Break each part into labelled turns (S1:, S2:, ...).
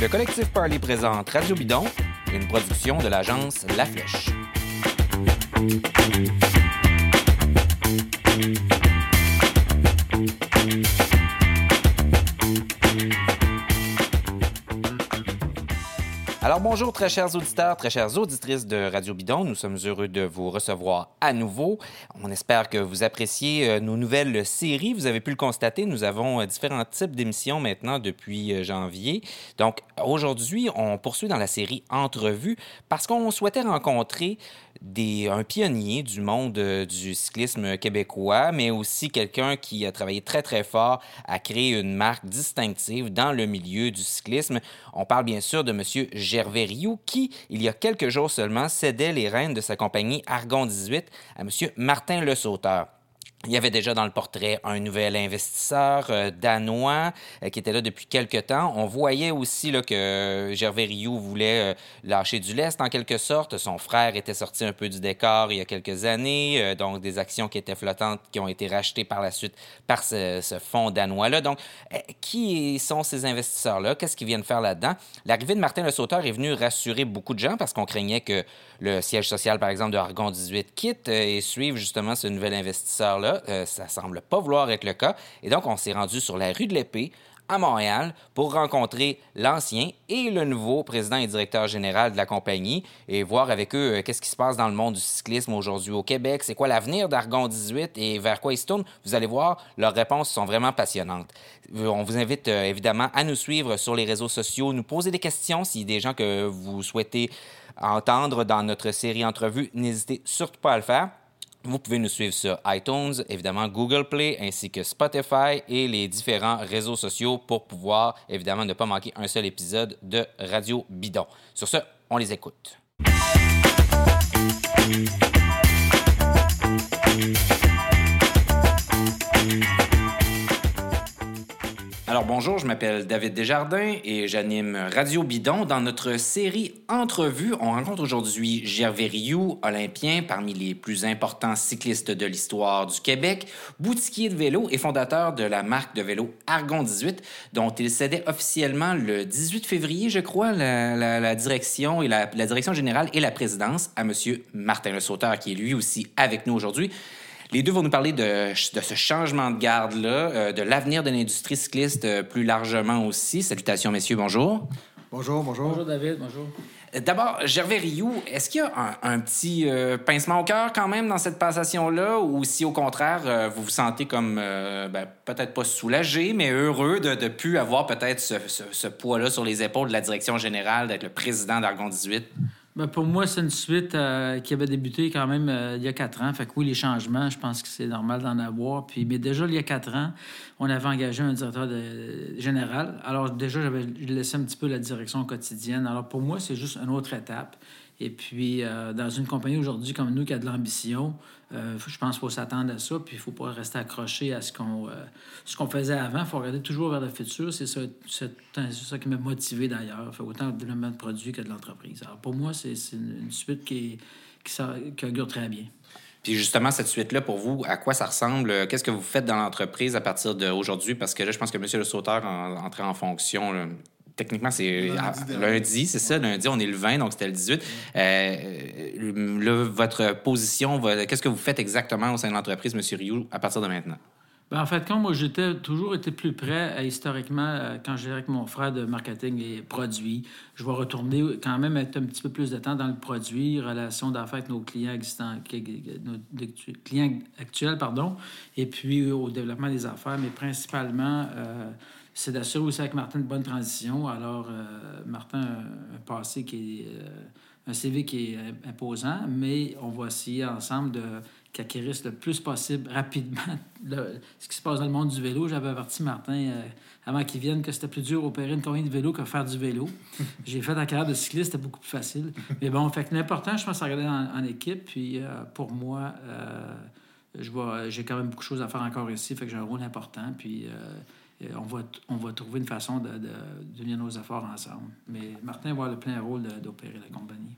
S1: Le collectif Parley présente Radio Bidon, une production de l'agence La Flèche. Bonjour très chers auditeurs, très chères auditrices de Radio Bidon. Nous sommes heureux de vous recevoir à nouveau. On espère que vous appréciez euh, nos nouvelles séries. Vous avez pu le constater, nous avons euh, différents types d'émissions maintenant depuis euh, janvier. Donc aujourd'hui, on poursuit dans la série Entrevue parce qu'on souhaitait rencontrer un pionnier du monde du cyclisme québécois, mais aussi quelqu'un qui a travaillé très, très fort à créer une marque distinctive dans le milieu du cyclisme. On parle bien sûr de M. Gervais Rioux, qui, il y a quelques jours seulement, cédait les rênes de sa compagnie Argon 18 à M. Martin Le Sauteur. Il y avait déjà dans le portrait un nouvel investisseur euh, danois euh, qui était là depuis quelques temps. On voyait aussi là, que Gervais Rioux voulait euh, lâcher du lest en quelque sorte. Son frère était sorti un peu du décor il y a quelques années, donc des actions qui étaient flottantes qui ont été rachetées par la suite par ce, ce fonds danois-là. Donc, qui sont ces investisseurs-là? Qu'est-ce qu'ils viennent faire là-dedans? L'arrivée de Martin Le Sauteur est venue rassurer beaucoup de gens parce qu'on craignait que le siège social, par exemple, de Argon 18 quitte et suive justement ce nouvel investisseur-là. Euh, ça semble pas vouloir être le cas. Et donc, on s'est rendu sur la rue de l'Épée, à Montréal pour rencontrer l'ancien et le nouveau président et directeur général de la compagnie et voir avec eux euh, qu'est-ce qui se passe dans le monde du cyclisme aujourd'hui au Québec, c'est quoi l'avenir d'Argon 18 et vers quoi ils se tournent. Vous allez voir, leurs réponses sont vraiment passionnantes. Euh, on vous invite évidemment à nous suivre sur les réseaux sociaux, nous poser des questions si des gens que vous souhaitez entendre dans notre série entrevue, n'hésitez surtout pas à le faire. Vous pouvez nous suivre sur iTunes, évidemment Google Play, ainsi que Spotify et les différents réseaux sociaux pour pouvoir évidemment ne pas manquer un seul épisode de Radio Bidon. Sur ce, on les écoute. Bonjour, je m'appelle David Desjardins et j'anime Radio Bidon. Dans notre série Entrevue, on rencontre aujourd'hui Gervais Rioux, olympien parmi les plus importants cyclistes de l'histoire du Québec, boutiquier de vélo et fondateur de la marque de vélo Argon 18, dont il cédait officiellement le 18 février, je crois, la, direction et la, direction générale et la présidence à M. Martin Le Sauteur, qui est lui aussi avec nous aujourd'hui. Les deux vont nous parler de, ce changement de garde-là, euh, de l'avenir de l'industrie cycliste euh, plus largement aussi. Salutations, messieurs, bonjour.
S2: Bonjour, bonjour.
S3: Bonjour, David, bonjour.
S1: Euh, d'abord, Gervais Rioux, est-ce qu'il y a un, petit pincement au cœur quand même dans cette passation-là? Ou si au contraire, vous vous sentez comme ben, peut-être pas soulagé, mais heureux de ne plus avoir peut-être ce, ce poids-là sur les épaules de la direction générale, d'être le président d'Argon 18?
S3: Ben, pour moi, c'est une suite euh, qui avait débuté quand même euh, il y a quatre ans. Fait que oui, les changements, je pense que c'est normal d'en avoir. Puis, mais déjà, il y a quatre ans, on avait engagé un directeur général. Alors, déjà, j'avais laissé un petit peu la direction quotidienne. Alors, pour moi, c'est juste une autre étape. Et puis, euh, dans une compagnie aujourd'hui comme nous qui a de l'ambition, euh, je pense qu'il faut s'attendre à ça, puis il ne faut pas rester accroché à ce qu'on euh, ce faisait avant. Il faut regarder toujours vers le futur. C'est ça, ça, qui m'a motivé d'ailleurs. Autant le développement de produits que de l'entreprise. Alors, pour moi, c'est une, suite qui, qui, qui augure très bien.
S1: Puis justement, cette suite-là, pour vous, à quoi ça ressemble? Qu'est-ce que vous faites dans l'entreprise à partir d'aujourd'hui? Parce que là, je pense que M. Le Sauteur entrait en fonction techniquement, c'est lundi, c'est ça. Lundi, on est le 20, donc c'était le 18. Euh, votre position, qu'est-ce que vous faites exactement au sein de l'entreprise, M. Rioux, à partir de maintenant?
S3: Ben, en fait, quand moi, j'étais toujours été plus près, euh, historiquement, euh, quand j'étais avec mon frère de marketing et produits, je vais retourner quand même être un petit peu plus de temps dans le produit, relation d'affaires avec nos clients existants, nos clients actuels, pardon, et puis au développement des affaires, mais principalement c'est d'assurer aussi avec Martin une bonne transition. Alors, euh, Martin a un passé qui est. Euh, un CV qui est imposant, mais on va essayer ensemble de qu'acquérisse le plus possible rapidement ce qui se passe dans le monde du vélo. J'avais averti Martin euh, avant qu'il vienne que c'était plus dur opérer une compagnie de vélo que faire du vélo. J'ai fait la carrière de cycliste, c'était beaucoup plus facile. Mais bon, fait que l'important, je pense, c'est regarder en, équipe. Puis pour moi, je vois, j'ai quand même beaucoup de choses à faire encore ici, fait que j'ai un rôle important. Puis on va, on va trouver une façon de, de, nos efforts ensemble. Mais Martin va avoir le plein rôle d'opérer la compagnie.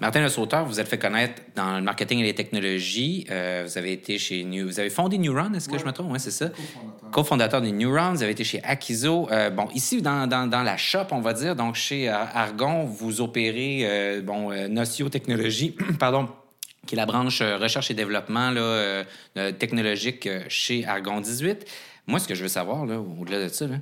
S1: Martin Le Sauteur, vous êtes fait connaître dans le marketing et les technologies. Euh, vous avez été chez New... Vous avez fondé Neuron, est-ce que je me trompe? Oui, c'est ça. Co-fondateur de Neuron. Vous avez été chez Akizo. Euh, bon, ici, dans, dans, dans, la shop, on va dire, donc chez Argon, vous opérez, euh, bon, Nocio Technologies, pardon, qui est la branche recherche et développement là, technologique chez Argon 18. Moi, ce que je veux savoir, là, au-delà de ça, là,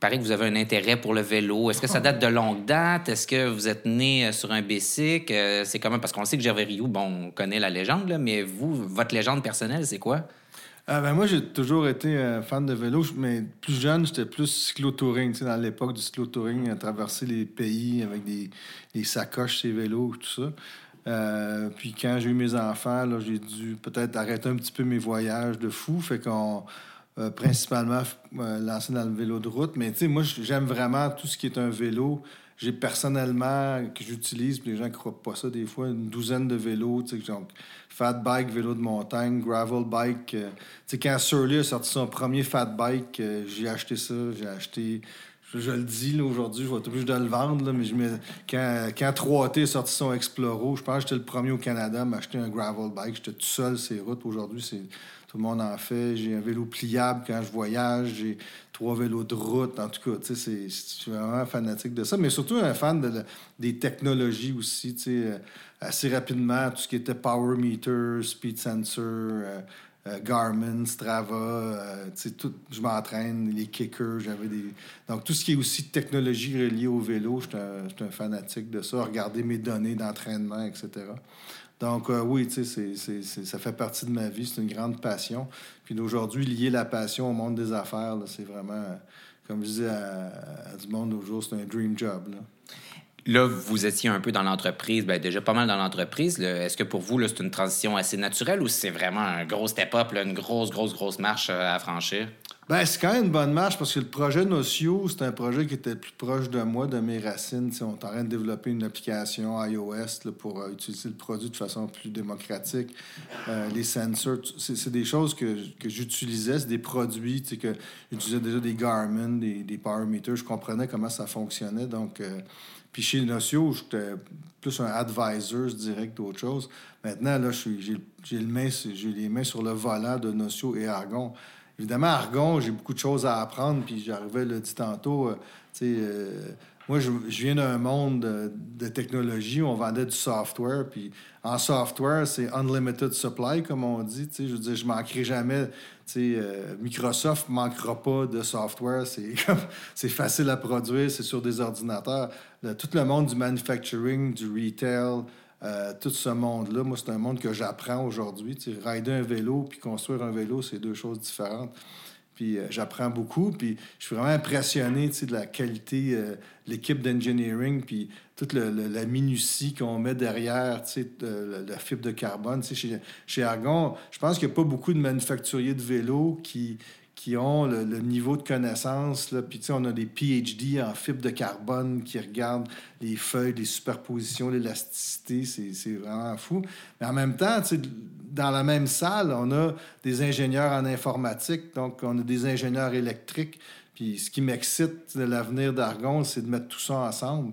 S1: paraît que vous avez un intérêt pour le vélo. Est-ce que ça date de longue date? Est-ce que vous êtes né euh, sur un bicycle? Euh, c'est comment? Parce qu'on sait que Gervais Rioux, bon, on connaît la légende, là, mais vous, votre légende personnelle, c'est quoi?
S2: Ah ben moi, j'ai toujours été euh, fan de vélo, mais plus jeune, j'étais plus cyclo-touring. Dans l'époque du cyclo-touring, traverser les pays avec des, des sacoches, ces vélos, tout ça. puis quand j'ai eu mes enfants, j'ai dû peut-être arrêter un petit peu mes voyages de fou. Fait qu'on euh, principalement euh, lancé dans le vélo de route. Mais tu sais, moi, j'aime vraiment tout ce qui est un vélo. J'ai personnellement, que j'utilise, les gens ne croient pas ça des fois, une douzaine de vélos, tu sais, donc fat bike, vélo de montagne, gravel bike. Euh, tu sais, quand Surly a sorti son premier fat bike, j'ai acheté ça, j'ai acheté je, le dis aujourd'hui, je vais être obligé de le vendre, là, mais je quand, quand 3T a sorti son Exploro, je pense que j'étais le premier au Canada à m'acheter un gravel bike. J'étais tout seul les routes. Aujourd'hui, c'est tout le monde en fait. J'ai un vélo pliable quand je voyage. J'ai trois vélos de route. En tout cas, je suis vraiment fanatique de ça. Mais surtout un fan des technologies aussi. Euh, assez rapidement, tout ce qui était power meter, speed sensor, euh, euh, Garmin, Strava, tout, je m'entraîne, les kickers, j'avais des... Donc, tout ce qui est aussi technologie reliée au vélo, je suis un, fanatique de ça. Regarder mes données d'entraînement, etc. Donc, euh, oui, tu sais, ça fait partie de ma vie. C'est une grande passion. Puis d'aujourd'hui, lier la passion au monde des affaires, c'est vraiment, comme je disais à, du monde aujourd'hui, c'est un dream job. Là.
S1: Là, vous étiez un peu dans l'entreprise, ben déjà pas mal dans l'entreprise. Est-ce que pour vous, c'est une transition assez naturelle ou c'est vraiment un gros step-up, une grosse, grosse, grosse marche euh, à franchir?
S2: Ben, c'est quand même une bonne marche parce que le projet Nocio, c'est un projet qui était plus proche de moi, de mes racines. on est en train de développer une application iOS pour euh, utiliser le produit de façon plus démocratique. Euh, les sensors, c'est des choses que, que j'utilisais, c'est des produits que j'utilisais déjà des Garmin, des, des Power Meters. Je comprenais comment ça fonctionnait. Donc, euh, puis chez Nocio, j'étais plus un advisor, je dirais, que d'autres choses. Maintenant, là, j'ai les mains sur le volant de Nocio et Argon. Évidemment, Argon, j'ai beaucoup de choses à apprendre, puis j'arrivais, le dit tantôt, euh, euh, moi, je, viens d'un monde de, technologie où on vendait du software, puis en software, c'est unlimited supply, comme on dit, tu sais, je veux dire, je manquerai jamais, tu sais, euh, Microsoft manquera pas de software, c'est facile à produire, c'est sur des ordinateurs. tout le monde du manufacturing, du retail, euh, tout ce monde-là, moi, c'est un monde que j'apprends aujourd'hui. Rider un vélo puis construire un vélo, c'est deux choses différentes. Puis euh, j'apprends beaucoup, puis je suis vraiment impressionné de la qualité, euh, l'équipe d'engineering, puis toute la minutie qu'on met derrière la fibre de carbone. Chez, chez Argon, je pense qu'il n'y a pas beaucoup de manufacturiers de vélos qui, qui ont le, niveau de connaissance. Là. Puis, on a des PhD en fibre de carbone qui regardent les feuilles, les superpositions, l'élasticité. C'est vraiment fou. Mais en même temps, dans la même salle, on a des ingénieurs en informatique, donc on a des ingénieurs électriques. Puis, ce qui m'excite de l'avenir d'Argon, c'est de mettre tout ça ensemble.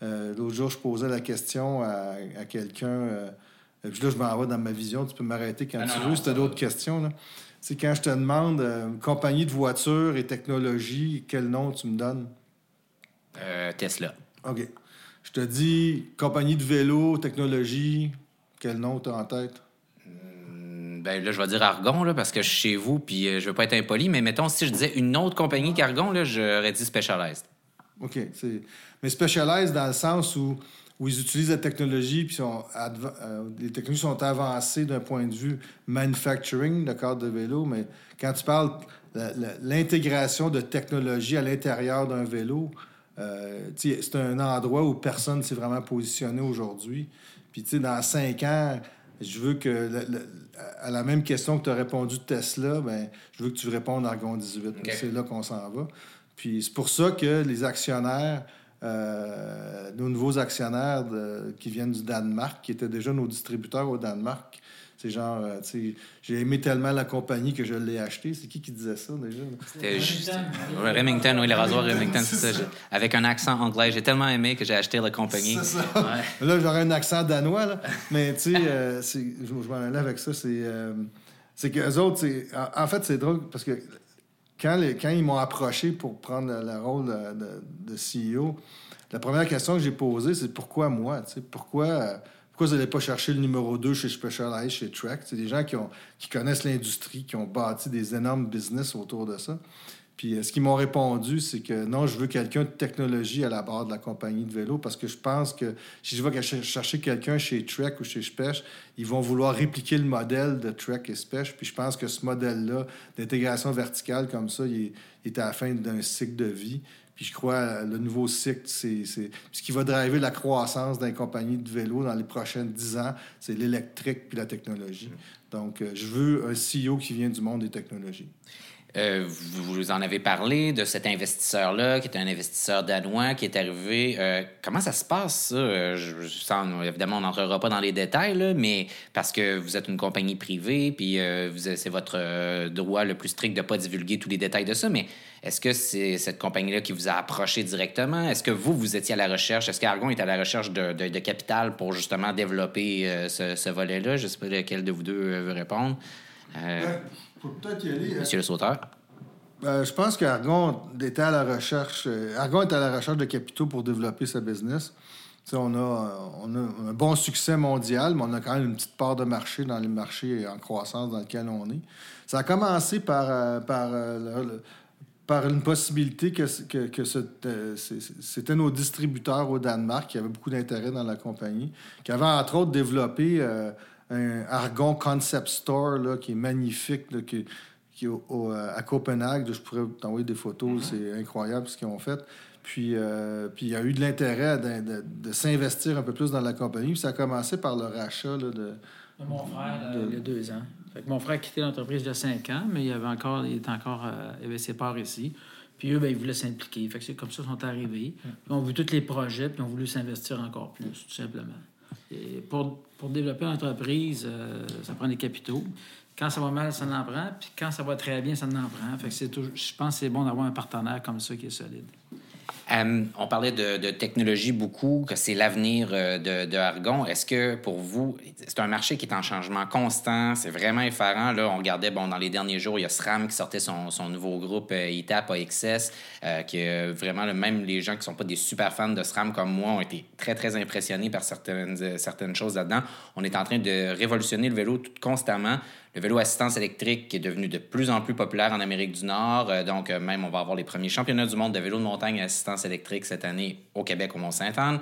S2: Euh, l'autre jour, je posais la question à, quelqu'un. Euh, puis là, je m'en vais dans ma vision. Tu peux m'arrêter quand ah tu veux. C'était d'autres questions. Là. C'est quand je te demande euh, compagnie de voiture et technologie, quel nom tu me donnes?
S1: Euh, Tesla.
S2: OK. Je te dis compagnie de vélo, technologie, quel nom tu as en tête?
S1: Hmm, ben là, je vais dire Argon, là, parce que je suis chez vous, puis euh, je veux pas être impoli, mais mettons, si je disais une autre compagnie qu'Argon, là, j'aurais dit Specialized.
S2: OK. Mais Specialized dans le sens où où ils utilisent la technologie, puis sont euh, les technologies sont avancées d'un point de vue manufacturing, de cadre de vélo, mais quand tu parles l'intégration de technologie à l'intérieur d'un vélo, euh, c'est un endroit où personne s'est vraiment positionné aujourd'hui. Puis, tu sais, dans cinq ans, je veux que, à la même question que tu as répondu de Tesla, ben, je veux que tu répondes Argon 18. C'est là qu'on s'en va. Puis, c'est pour ça que les actionnaires nos nouveaux actionnaires qui viennent du Danemark, qui étaient déjà nos distributeurs au Danemark, c'est genre, euh, tu sais, j'ai aimé tellement la compagnie que je l'ai acheté. C'est qui qui disait ça déjà?
S1: C'était juste. Remington, oui, les rasoirs Remington, c'est ça. Avec un accent anglais. J'ai tellement aimé que j'ai acheté la compagnie.
S2: C'est ça. Là, j'aurais un accent danois, là. Mais tu sais, euh, je, m'en allais avec ça. C'est euh, c'est qu'eux autres, en, en, fait, c'est drôle parce que quand, ils m'ont approché pour prendre le, rôle de, CEO, la première question que j'ai posée, c'est pourquoi moi? Tu sais, pourquoi pourquoi vous n'allez pas chercher le numéro 2 chez Specialized, chez Trek? C'est des gens qui, qui connaissent l'industrie, qui ont bâti des énormes business autour de ça. Puis euh, ce qu'ils m'ont répondu, c'est que non, je veux quelqu'un de technologie à la barre de la compagnie de vélo parce que je pense que si je vais chercher quelqu'un chez Trek ou chez Spech, ils vont vouloir répliquer le modèle de Trek et Spech. Puis je pense que ce modèle-là d'intégration verticale comme ça, il est à la fin d'un cycle de vie. Puis je crois le nouveau cycle, c'est ce qui va driver la croissance d'une compagnie de vélo dans les prochaines dix ans, c'est l'électrique puis la technologie. Donc, euh, je veux un CEO qui vient du monde des technologies.
S1: Euh, vous, en avez parlé de cet investisseur-là, qui est un investisseur danois, qui est arrivé. Euh, comment ça se passe, ça? Euh, évidemment, on n'entrera pas dans les détails, mais parce que vous êtes une compagnie privée, puis c'est votre droit le plus strict de ne pas divulguer tous les détails de ça, mais est-ce que c'est cette compagnie-là qui vous a approché directement? Est-ce que vous, vous étiez à la recherche? Est-ce qu'Argon est à la recherche de, capital pour justement développer ce, ce volet-là? Je ne sais pas lequel de vous deux veut répondre.
S2: Faut peut-être y aller.
S1: Hein. Monsieur le sauteur?
S2: Ben, je pense qu'Argon était à la recherche. Euh, Argon est à la recherche de capitaux pour développer sa business. on a, on a un bon succès mondial, mais on a quand même une petite part de marché dans les marchés en croissance dans lesquels on est. Ça a commencé par, euh, par, euh, par une possibilité que, que, que c'était nos distributeurs au Danemark qui avaient beaucoup d'intérêt dans la compagnie, qui avaient entre autres développé un Argon Concept Store là, qui est magnifique, là, qui, qui est euh, à Copenhague. je pourrais t'envoyer des photos, mm-hmm. c'est incroyable ce qu'ils ont fait. Puis, euh, puis il y a eu de l'intérêt de, de, s'investir un peu plus dans la compagnie. Puis ça a commencé par le rachat là, de,
S3: mon frère, euh, il y a deux ans. Fait que mon frère a quitté l'entreprise il y a cinq ans, mais il, avait encore, il, était encore, il avait ses parts ici. Puis eux, ben, ils voulaient s'impliquer. Fait que c'est comme ça qu'ils sont arrivés. Mm. Ils ont vu tous les projets, puis ils ont voulu s'investir encore plus, tout simplement. Pour, pour développer une entreprise, euh, ça prend des capitaux. Quand ça va mal, ça en prend. Puis quand ça va très bien, ça en prend. Fait que je pense que c'est bon d'avoir un partenaire comme ça qui est solide.
S1: Euh, on parlait de, technologie beaucoup, que c'est l'avenir euh, de, de, Argon. Est-ce que pour vous, c'est un marché qui est en changement constant, c'est vraiment effarant? Là, on regardait, bon, dans les derniers jours, il y a SRAM qui sortait son, nouveau groupe euh, ITAP AXS, qui vraiment, même les gens qui ne sont pas des super fans de SRAM comme moi ont été très, très impressionnés par certaines, certaines choses là-dedans. On est en train de révolutionner le vélo tout constamment. Le vélo assistance électrique est devenu de plus en plus populaire en Amérique du Nord. Euh, donc, euh, même, on va avoir les premiers championnats du monde de vélo de montagne à assistance électrique cette année au Québec, au Mont-Saint-Anne.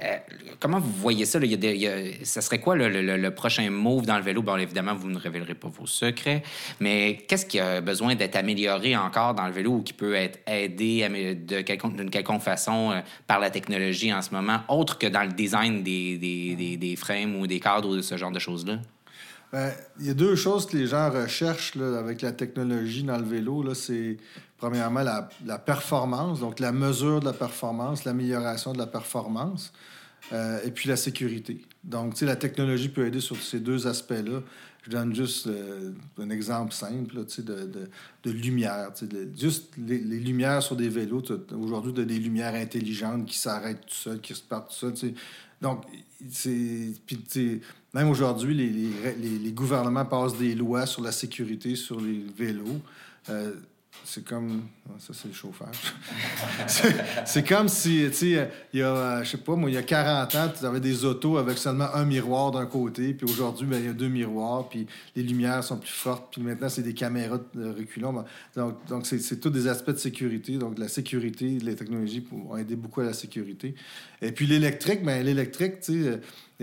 S1: Euh, comment vous voyez ça? ça serait quoi le, prochain move dans le vélo? Bon, évidemment, vous ne révélerez pas vos secrets, mais qu'est-ce qui a besoin d'être amélioré encore dans le vélo ou qui peut être aidé d'une quelconque, façon par la technologie en ce moment, autre que dans le design des, des, des frames ou des cadres ou de ce genre de choses-là?
S2: Ben, il y a deux choses que les gens recherchent avec la technologie dans le vélo. C'est premièrement la, performance, donc la mesure de la performance, l'amélioration de la performance, euh, et puis la sécurité. Donc, la technologie peut aider sur ces deux aspects-là. Je donne juste euh, un exemple simple de, de, de, lumière. juste les, lumières sur des vélos. Aujourd'hui, des lumières intelligentes qui s'arrêtent tout seul, qui se partent tout seul. Donc, c'est. Même aujourd'hui, les, gouvernements passent des lois sur la sécurité sur les vélos. Euh, c'est comme. Ça, c'est le chauffage. c'est comme si, tu il y a, je sais pas, moi, il y a 40 ans, tu avais des autos avec seulement un miroir d'un côté, puis aujourd'hui, ben, il y a deux miroirs, puis les lumières sont plus fortes, puis maintenant, c'est des caméras de reculons. Donc, donc c'est tous des aspects de sécurité. Donc, la sécurité, les technologies ont aidé beaucoup à la sécurité. Et puis, l'électrique, ben, l'électrique, tu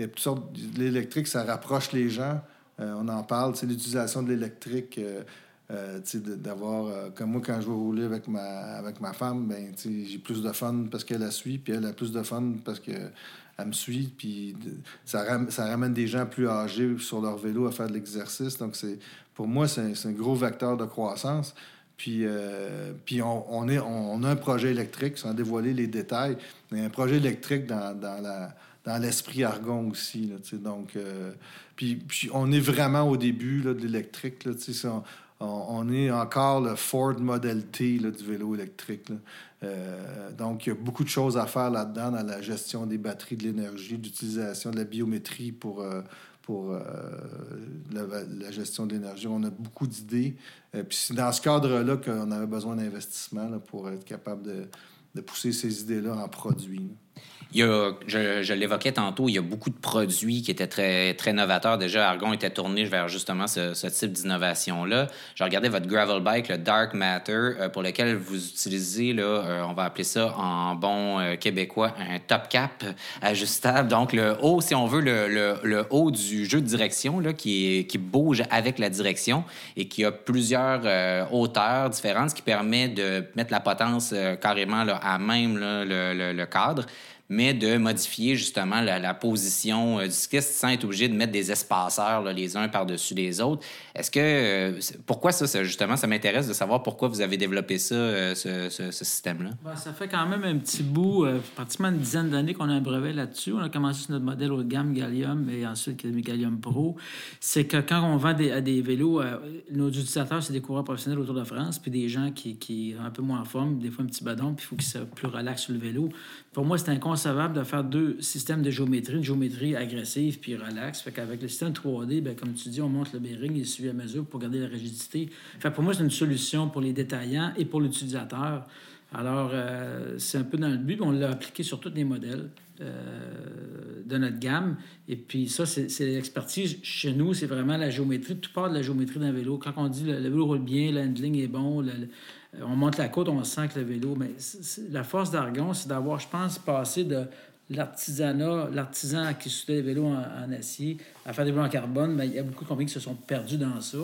S2: il y a toutes sortes. L'électrique, ça rapproche les gens. Euh, on en parle, c'est l'utilisation de l'électrique. Euh, euh, d'avoir, euh, comme moi, quand je vais rouler avec ma, avec ma femme, ben, j'ai plus de fun parce qu'elle la suit, puis elle a plus de fun parce qu'elle me suit, puis ça, ça ramène des gens plus âgés sur leur vélo à faire de l'exercice. Donc, c'est pour moi, c'est un, gros vecteur de croissance. Puis, euh, puis on, on, est, on, a un projet électrique, sans dévoiler les détails, mais un projet électrique dans, dans la dans l'esprit argon aussi. Là, donc, euh, puis, puis, on est vraiment au début là, de l'électrique. On, est encore le Ford Model T là, du vélo électrique. Euh, donc, il y a beaucoup de choses à faire là-dedans dans la gestion des batteries, de l'énergie, d'utilisation de la biométrie pour, euh, pour la, gestion de l'énergie. On a beaucoup d'idées. puis c'est dans ce cadre-là qu'on avait besoin d'investissement pour être capable de, de pousser ces idées-là en produit.
S1: Il y a, je, je l'évoquais tantôt, il y a beaucoup de produits qui étaient très, très novateurs. Déjà, Argon était tourné vers justement ce, type d'innovation-là. J'ai regardé votre gravel bike, le Dark Matter, euh, pour lequel vous utilisez, là, euh, on va appeler ça en bon euh, québécois, un top cap ajustable. Donc, le haut, si on veut, le, le, haut du jeu de direction là, qui, qui bouge avec la direction et qui a plusieurs hauteurs différentes, ce qui permet de mettre la potence carrément à même le, le cadre mais de modifier justement la, position euh, du cycliste sans être obligé de mettre des espaceurs les uns par-dessus les autres. Est-ce que euh, pourquoi ça, justement, ça m'intéresse de savoir pourquoi vous avez développé ça, euh, ce, système-là?
S3: Ben, ça fait quand même un petit bout, pratiquement une dizaine d'années qu'on a un brevet là-dessus. On a commencé sur notre modèle haut de gamme Gallium et ensuite Gallium Pro. C'est que quand on vend des, des vélos, nos utilisateurs, c'est des coureurs professionnels autour de France, puis des gens qui, qui ont un peu moins en forme, des fois un petit badon, puis il faut qu'ils soient plus relax sur le vélo. Pour moi, c'est inconcevable de faire deux systèmes de géométrie, une géométrie agressive puis relax. Fait qu'avec le système 3D, bien, comme tu dis, on monte le bearing, il suit à mesure pour garder la rigidité. Fait pour moi, c'est une solution pour les détaillants et pour l'utilisateur. Alors, euh, c'est un peu dans le but. On l'a appliqué sur tous les modèles euh, de notre gamme. Et puis, ça, c'est l'expertise chez nous. C'est vraiment la géométrie. Tout part de la géométrie d'un vélo. Quand on dit le, le vélo roule bien, le handling est bon, le, on monte la côte, on sent que le vélo. Mais la force d'Argon, c'est d'avoir, je pense, passé de l'artisanat, l'artisan qui soudait les vélos en, acier, à faire des vélos en carbone. mais il y a beaucoup de compagnies qui se sont perdus dans ça.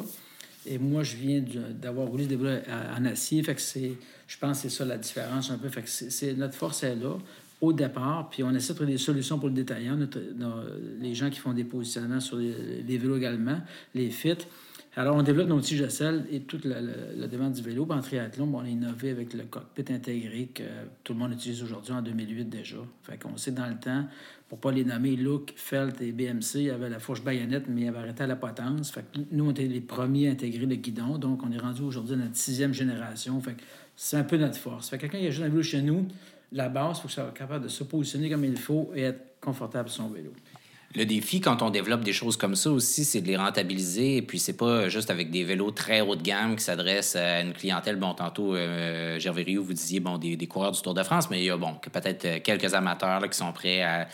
S3: Et moi, je viens d'avoir roulé des vélos en acier. Fait que je pense que c'est ça la différence un peu. Fait que notre force est là au départ, puis on essaie de trouver des solutions pour le détaillant, les gens qui font des positionnements sur les, les vélos également, les fits. Alors, on développe nos petits sel et toute la, demande du vélo. En triathlon, on a innové avec le cockpit intégré que tout le monde utilise aujourd'hui en 2008 déjà. Fait qu'on sait dans le temps, pour pas les nommer, Look, Felt et BMC, il y avait la fourche baïonnette, mais il avait arrêté à la potence. Fait que nous, on était les premiers à intégrer le guidon. Donc, on est rendu aujourd'hui à notre sixième génération. Fait que c'est un peu notre force. Fait que quelqu'un qui a juste un vélo chez nous, la base, il faut qu'il soit capable de se positionner comme il faut et être confortable sur son vélo.
S1: Le défi, quand on développe des choses comme ça aussi, c'est de les rentabiliser. Et puis, c'est pas juste avec des vélos très haut de gamme qui s'adressent à une clientèle. Bon, tantôt, euh, Gervais Rio, vous disiez, bon, des, coureurs du Tour de France, mais il y a, bon, peut-être euh, quelques amateurs qui sont prêts à,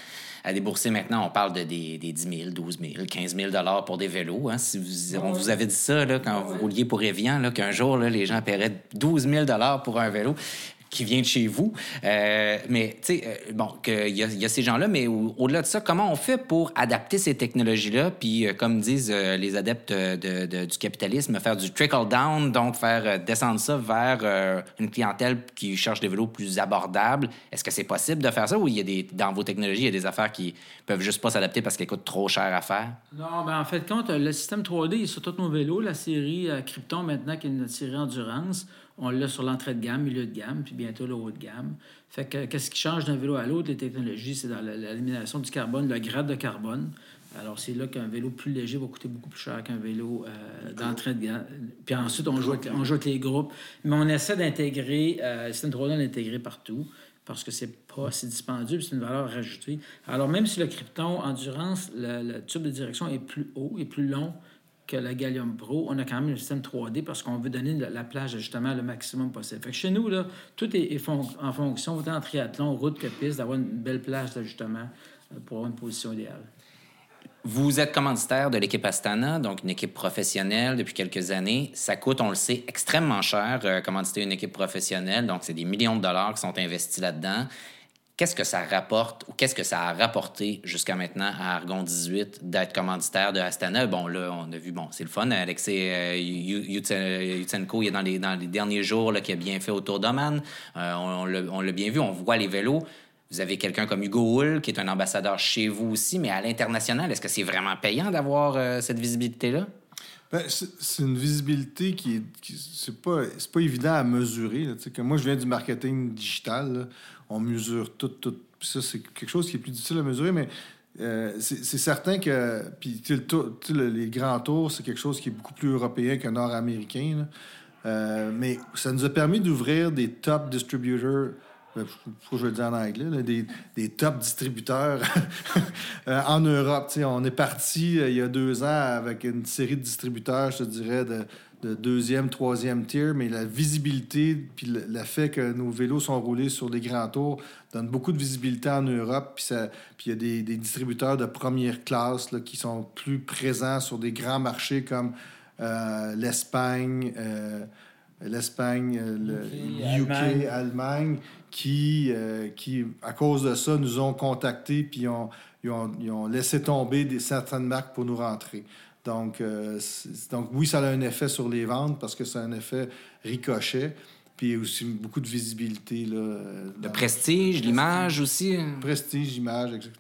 S1: débourser maintenant. On parle de des, 10 000, 12 000, 15 000 dollars pour des vélos. Hein. Si vous, on vous avait dit ça là, quand vous rouliez pour Evian, qu'un jour, là, les gens paieraient 12 000 dollars pour un vélo qui vient de chez vous. Euh, mais, tu sais, euh, bon, il y, a ces gens-là, mais au-delà de ça, comment on fait pour adapter ces technologies-là, puis, euh, comme disent les adeptes du capitalisme, faire du trickle-down, donc faire descendre ça vers une clientèle qui cherche des vélos plus abordables. Est-ce que c'est possible de faire ça ou il y a des, dans vos technologies, il y a des affaires qui peuvent juste pas s'adapter parce qu'elles coûtent trop cher à faire?
S3: Non, ben en fait, compte, le système 3D est sur tous nos vélos. La série Krypton, maintenant, qui est notre série Endurance, on l'a sur l'entrée de gamme, milieu de gamme, puis bientôt le haut de gamme. Fait que qu'est-ce qui change d'un vélo à l'autre? Les technologies, c'est dans l'élimination du carbone, le grade de carbone. Alors, c'est là qu'un vélo plus léger va coûter beaucoup plus cher qu'un vélo euh, d'entrée de gamme. Puis ensuite, on joue, avec, on joue les groupes. Mais on essaie d'intégrer, euh, c'est une drôle d'intégrer partout parce que c'est pas assez dispendieux, c'est une valeur rajoutée. Alors, même si le Krypton Endurance, le, le, tube de direction est plus haut et plus long la Gallium Pro, on a quand même un système 3D parce qu'on veut donner la, plage justement le maximum possible. Chez nous, là, tout est, en fonction, autant en triathlon, route que piste, d'avoir une belle plage d'ajustement euh, pour avoir une position idéale.
S1: Vous êtes commanditaire de l'équipe Astana, donc une équipe professionnelle depuis quelques années. Ça coûte, on le sait, extrêmement cher, euh, commanditer une équipe professionnelle. Donc, c'est des millions de dollars qui sont investis là-dedans qu'est-ce que ça rapporte ou qu'est-ce que ça a rapporté jusqu'à maintenant à Argon 18 d'être commanditaire de Astana? Bon, là, on a vu, bon, c'est le fun. Alexei euh, Yutsenko, il est dans les, dans les derniers jours là, qui a bien fait autour d'Oman. Euh, on, l'a bien vu, on voit les vélos. Vous avez quelqu'un comme Hugo Hull, qui est un ambassadeur chez vous aussi, mais à l'international, est-ce que c'est vraiment payant d'avoir euh, cette visibilité-là?
S2: Ben, c'est une visibilité qui est. c'est pas, pas évident à mesurer. que moi, je viens du marketing digital. On mesure tout, tout. ça, c'est quelque chose qui est plus difficile à mesurer, mais euh, c'est certain que. Puis les grands tours, c'est quelque chose qui est beaucoup plus européen que nord-américain. Euh, mais ça nous a permis d'ouvrir des top distributors ben, que je le dire en anglais, des, des, top distributeurs euh, en Europe. on est parti il y a deux ans avec une série de distributeurs, je te dirais, de, de deuxième, troisième tier, mais la visibilité, puis le, fait que nos vélos sont roulés sur des grands tours donne beaucoup de visibilité en Europe. Puis il y a des, des, distributeurs de première classe là, qui sont plus présents sur des grands marchés comme euh, l'Espagne, l'Espagne, le UK, Allemagne qui, euh, qui, à cause de ça, nous ont contactés puis ont, ils ont, ils ont laissé tomber des, certaines marques pour nous rentrer. Donc, euh, donc, oui, ça a un effet sur les ventes parce que c'est un effet ricochet. Puis aussi beaucoup de visibilité. Là,
S1: le prestige, l'image aussi. Hein.
S2: Prestige, l'image, etc.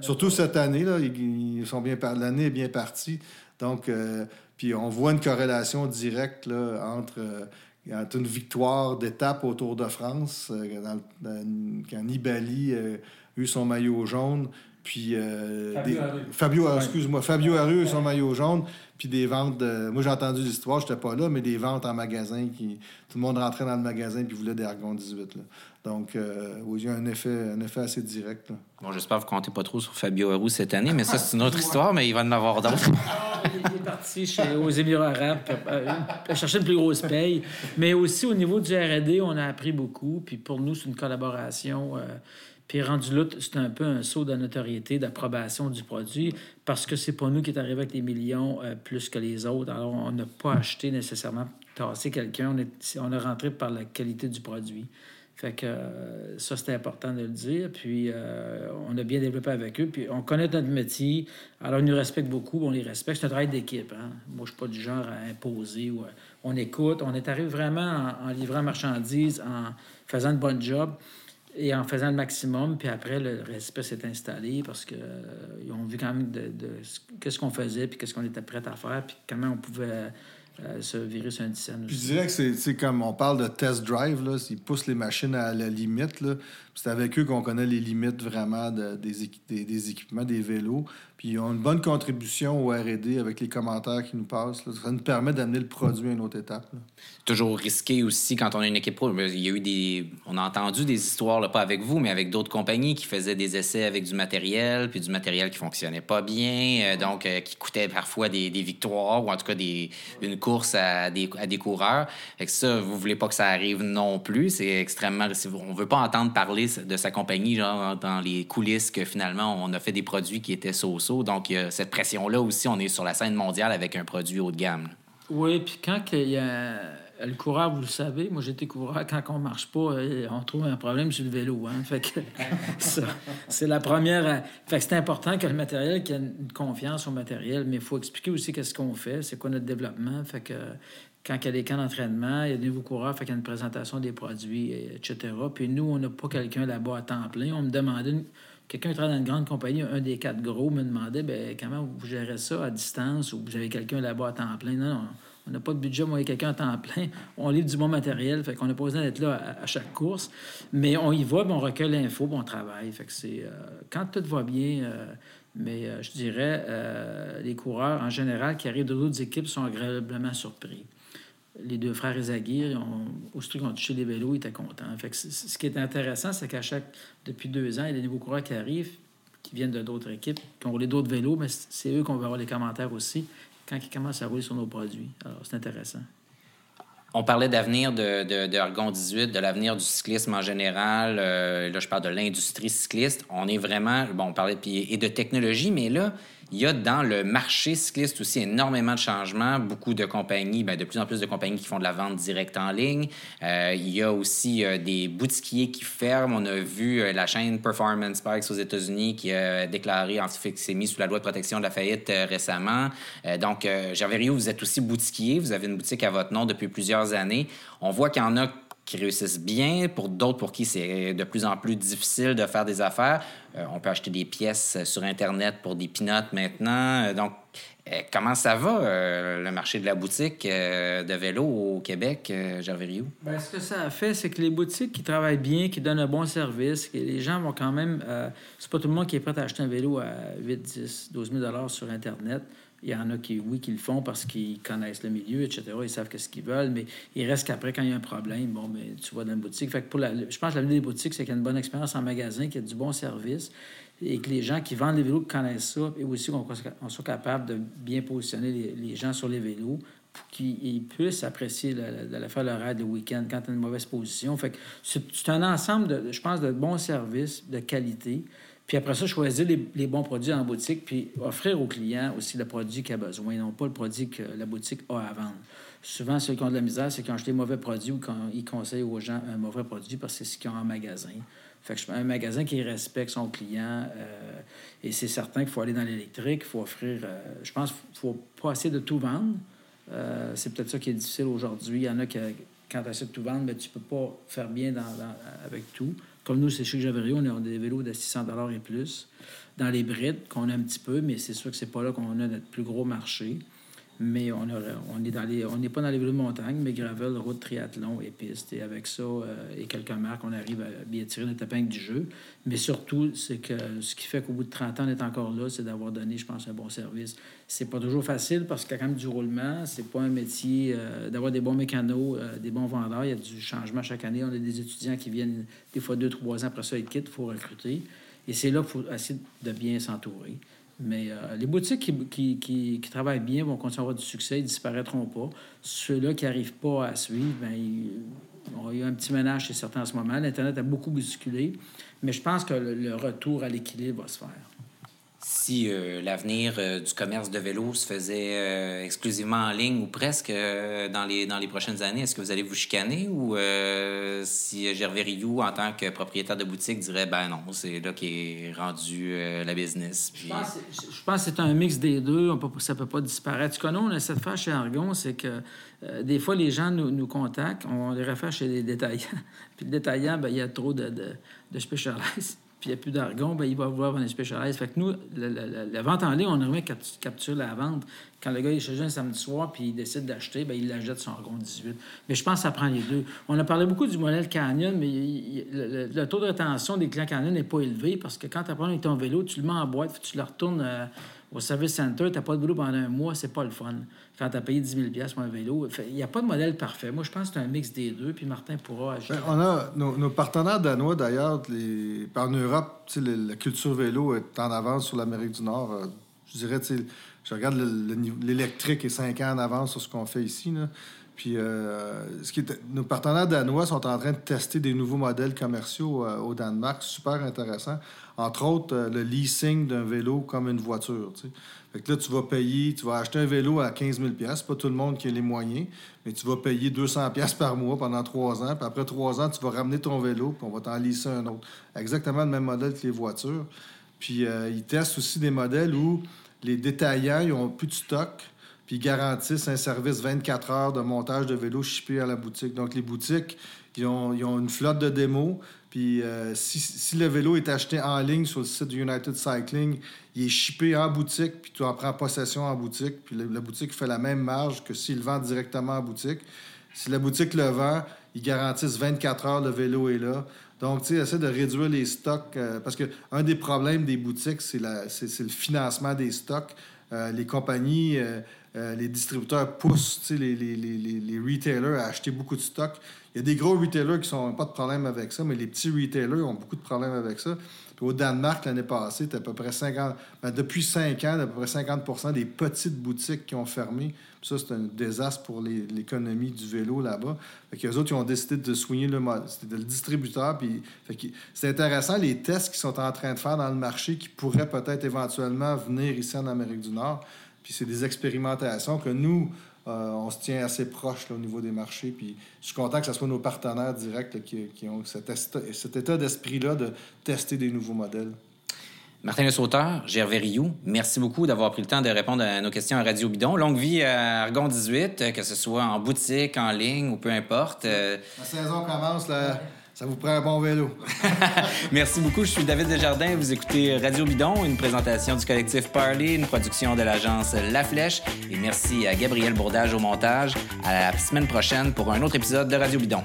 S2: Surtout cette année, là, ils, sont bien l'année est bien partie. Donc, euh, puis on voit une corrélation directe là, entre a une victoire d'étape au Tour de France, euh, quand Nibali euh, a eu son maillot jaune. Puis euh, Fabio, des... excuse-moi, Fabio eu son maillot jaune, puis des ventes de... Moi, j'ai entendu l'histoire, j'étais pas là, mais des ventes en magasin, qui... tout le monde rentrait dans le magasin puis voulait des Argon 18. Là. Donc, euh, oui, il y a un effet, un effet assez direct. Là.
S1: Bon, j'espère que vous comptez pas trop sur Fabio Aru cette année, mais ça, c'est une autre histoire, mais il va en avoir d'autres.
S3: Ah, il est parti chez, aux Émirats arabes euh, chercher une plus grosse paye. Mais aussi, au niveau du R&D, on a appris beaucoup. Puis pour nous, c'est une collaboration... Puis rendu là, c'est un peu un saut de notoriété, d'approbation du produit, parce que c'est pas nous qui est arrivé avec des millions euh, plus que les autres. Alors, on n'a pas acheté nécessairement tasser quelqu'un. On, on a rentré par la qualité du produit. Fait que euh, ça, c'était important de le dire. Puis euh, on a bien développé avec eux. Puis on connaît notre métier. Alors, ils nous respectent beaucoup. On les respecte. C'est un travail d'équipe. Hein? Moi, je suis pas du genre à imposer. Ou On écoute. On est arrivé vraiment en, en livrant marchandises, en faisant une bonne job et en faisant le maximum, puis après, le respect s'est installé parce qu'ils euh, ont vu quand même de, qu'est-ce qu'on faisait, puis qu'est-ce qu'on était prêt à faire, puis comment on pouvait euh, ce virus indicène.
S2: je dirais que c'est comme on parle de test drive, là, ils poussent les machines à la limite. C'est avec eux qu'on connaît les limites vraiment des, des, équipements, des vélos. Puis ils ont une bonne contribution au RD avec les commentaires qui nous passent. Ça nous permet d'amener le produit à une autre étape.
S1: Toujours risqué aussi quand on a une équipe pro. Il y a eu des. On a entendu des histoires, là, pas avec vous, mais avec d'autres compagnies qui faisaient des essais avec du matériel, puis du matériel qui fonctionnait pas bien, euh, donc euh, qui coûtait parfois des, victoires ou en tout cas des, une course à des, à des coureurs. Fait que ça, vous voulez pas que ça arrive non plus. C'est extrêmement. On veut pas entendre parler de sa compagnie genre, dans les coulisses que finalement on a fait des produits qui étaient donc, cette pression-là aussi, on est sur la scène mondiale avec un produit haut de gamme.
S3: Oui, puis quand il y a le coureur, vous le savez, moi j'étais coureur, quand on marche pas, euh, on trouve un problème sur le vélo. Hein? Fait que c'est la première. Euh, fait que c'est important que le matériel, qu'il y ait une confiance au matériel, mais il faut expliquer aussi qu'est-ce qu'on fait, c'est quoi notre développement. Fait que quand il y a des camps d'entraînement, il y a des nouveaux coureurs, fait qu'il y a une présentation des produits, etc. Puis nous, on n'a pas quelqu'un là-bas à temps plein. On me demandait quelqu'un travaille dans une grande compagnie, un des quatre gros, me demandait ben, comment vous gérez ça à distance ou vous avez quelqu'un là-bas à temps plein? Non, non, on n'a pas de budget, moi, a quelqu'un à temps plein. On livre du bon matériel, fait qu'on n'a pas besoin d'être là à, chaque course. Mais on y va, on recueille l'info, on travaille. Fait que c'est. Euh, quand tout va bien. Euh, mais euh, je dirais, les coureurs, en général, qui arrivent de d'autres équipes sont agréablement surpris les deux frères Ezaguirre, aussitôt qu'ils ont touché les vélos, ils étaient contents. Fait ce qui est intéressant, c'est qu'à chaque, depuis deux ans, il y a des nouveaux coureurs qui arrivent, qui viennent de d'autres équipes, qui ont roulé d'autres vélos, mais c'est eux qu'on va avoir les commentaires aussi quand ils commencent à rouler sur nos produits. Alors, c'est intéressant.
S1: On parlait d'avenir de, de, Argon 18, de l'avenir du cyclisme en général. Euh, là, je parle de l'industrie cycliste. On est vraiment, bon, on parlait de, et de technologie, mais là, il y a dans le marché cycliste aussi énormément de changements. Beaucoup de compagnies, bien, de plus en plus de compagnies qui font de la vente directe en ligne. Euh, il y a aussi euh, des boutiquiers qui ferment. On a vu la chaîne Performance Bikes aux États-Unis qui a déclaré, en fait, s'est mis sous la loi de protection de la faillite récemment. donc, Gerverio, vous êtes aussi boutiquier. Vous avez une boutique à votre nom depuis plusieurs années. On voit qu'il y en a qui réussissent bien, pour d'autres pour qui c'est de plus en plus difficile de faire des affaires. on peut acheter des pièces sur Internet pour des pinottes maintenant. donc, comment ça va, le marché de la boutique de vélo au Québec, Gervais Rioux?
S3: Bien, ce que ça a fait, c'est que les boutiques qui travaillent bien, qui donnent un bon service, que les gens vont quand même. c'est pas tout le monde qui est prêt à acheter un vélo à 8, 10, 12 000 sur Internet. Il y en a qui, oui, qui le font parce qu'ils connaissent le milieu, etc. Ils savent ce qu'ils veulent, mais il reste qu'après, quand il y a un problème, bon, mais tu vas dans la boutique. Fait que pour la, je pense que l'avenir des boutiques, c'est qu'il y a une bonne expérience en magasin, qu'il y a du bon service et que les gens qui vendent les vélos connaissent ça et aussi qu'on soit capable de bien positionner les, gens sur les vélos pour qu'ils puissent apprécier de faire leur aide le week-end quand tu as une mauvaise position. Fait c'est un ensemble, je pense, de bons services, de qualité. Puis après ça, choisir les, bons produits en boutique, puis offrir au client aussi le produit qu'il a besoin, non pas le produit que la boutique a à vendre. Souvent, ceux qui ont de la misère, c'est ont acheté un mauvais produit ou quand ils conseillent aux gens un mauvais produit parce que c'est ce qu'ils ont en magasin. Fait que un magasin qui respecte son client, euh, et c'est certain qu'il faut aller dans l'électrique, il faut offrir. Euh, je pense qu'il faut pas essayer de tout vendre. Euh, c'est peut-être ça qui est difficile aujourd'hui. Il y en a qui, quand tu essaies de tout vendre, mais tu peux pas faire bien avec tout. Comme nous, c'est chez Javerio, on a des vélos de 600 et plus. Dans les brides, qu'on a un petit peu, mais c'est sûr que c'est pas là qu'on a notre plus gros marché. Mais on, est les, on n'est pas dans les vélos de montagne, mais gravel, route, triathlon et piste. Et avec ça euh, et quelques marques, on arrive à bien tirer notre épingle du jeu. Mais surtout, c'est que ce qui fait qu'au bout de 30 ans, on est encore là, c'est d'avoir donné, je pense, un bon service. C'est pas toujours facile parce qu'il y a quand même du roulement. C'est pas un métier euh, d'avoir des bons mécanos, euh, des bons vendeurs. Il y a du changement chaque année. On a des étudiants qui viennent des fois deux, trois ans après ça, ils quittent, il faut recruter. Et c'est là qu'il faut essayer de bien s'entourer. Mais euh, les boutiques qui, travaillent bien vont continuer à avoir du succès, ils ne disparaîtront pas. Ceux-là qui n'arrivent pas à suivre, bien, il, y a un petit ménage chez certains en ce moment. L'Internet a beaucoup bousculé, mais je pense que le retour à l'équilibre va se faire
S1: si euh, l'avenir euh, du commerce de vélo se faisait euh, exclusivement en ligne ou presque dans, les, dans les prochaines années, est-ce que vous allez vous chicaner ou si Gervais Rioux, en tant que propriétaire de boutique, dirait ben non, c'est là qu'est rendu la business?
S3: Je, pense, que c'est un mix des deux. ça ne peut pas disparaître. Tu connais, on a cette phase chez Argon, c'est que des fois, les gens nous, nous, contactent, on les réfère chez les détaillants. Puis le détaillant, ben, il y a trop de, de, de puis il n'y a plus d'argon, ben, il va vouloir vendre Specialized. Fait que nous, la, vente en ligne, on aimerait capturer la vente. Quand le gars est chez un samedi soir puis il décide d'acheter, ben, il l'achète son argon 18. Mais je pense que ça prend les deux. On a parlé beaucoup du modèle Canyon, mais le, taux de rétention des clients Canyon n'est pas élevé parce que quand tu apprends avec ton vélo, tu le mets en boîte, tu le retournes. Euh, au service center, tu n'as pas de boulot pendant un mois, c'est pas le fun. Quand tu as payé 10 000 pour un vélo, il n'y a pas de modèle parfait. Moi, je pense que c'est un mix des deux, puis Martin pourra
S2: ajouter. Ben, on a nos, partenaires danois, d'ailleurs, en Europe, la culture vélo est en avance sur l'Amérique du Nord. Euh, je dirais, je regarde l'électrique est 5 ans en avance sur ce qu'on fait ici. Puis, euh, ce qui nos partenaires danois sont en train de tester des nouveaux modèles commerciaux euh, au Danemark, super intéressant. Entre autres, euh, le leasing d'un vélo comme une voiture. Fait que là, tu vas payer, tu vas acheter un vélo à 15 000 pas tout le monde qui a les moyens, mais tu vas payer 200 par mois pendant trois ans. Puis après trois ans, tu vas ramener ton vélo, puis on va t'en leaser un autre. Exactement le même modèle que les voitures. Puis, ils testent aussi des modèles où les détaillants, ils ont plus de stock puis ils garantissent un service 24 heures de montage de vélo shippé à la boutique. Donc, les boutiques, ils ont, une flotte de démos. Puis, euh, si, le vélo est acheté en ligne sur le site United Cycling, il est shippé en boutique, puis tu en prends possession en boutique. Puis, la boutique fait la même marge que s'il vend directement en boutique. Si la boutique le vend, ils garantissent 24 heures, le vélo est là. Donc, tu sais, essaie de réduire les stocks. Euh, parce que un des problèmes des boutiques, c'est le financement des stocks. Euh, les compagnies, euh, les distributeurs poussent les, les, les, les, retailers à acheter beaucoup de stock. Il y a des gros retailers qui n'ont pas de problème avec ça, mais les petits retailers ont beaucoup de problèmes avec ça. au Danemark, l'année passée, à peu près 50... Ben, depuis 5 ans, à peu près 50 des petites boutiques qui ont fermé. ça, c'est un désastre pour l'économie du vélo là-bas. Fait autres, ils ont décidé de soigner le, le distributeur. C'est intéressant, les tests qu'ils sont en train de faire dans le marché qui pourraient peut-être éventuellement venir ici en Amérique du Nord. Puis c'est des expérimentations que nous, euh, on se tient assez proche au niveau des marchés. Puis je suis content que ce soit nos partenaires directs qui, ont cet, cet état d'esprit-là de tester des nouveaux modèles.
S1: Martin Le Sauteur, Gervais Rioux, merci beaucoup d'avoir pris le temps de répondre à nos questions à Radio Bidon. Longue vie à Argon 18, que ce soit en boutique, en ligne ou peu importe.
S2: La saison commence, là Ça vous prend un bon vélo.
S1: Merci beaucoup. Je suis David Desjardins. Vous écoutez Radio Bidon, une présentation du collectif Parley, une production de l'agence La Flèche. Et merci à Gabriel Bourdage au montage. À la semaine prochaine pour un autre épisode de Radio Bidon.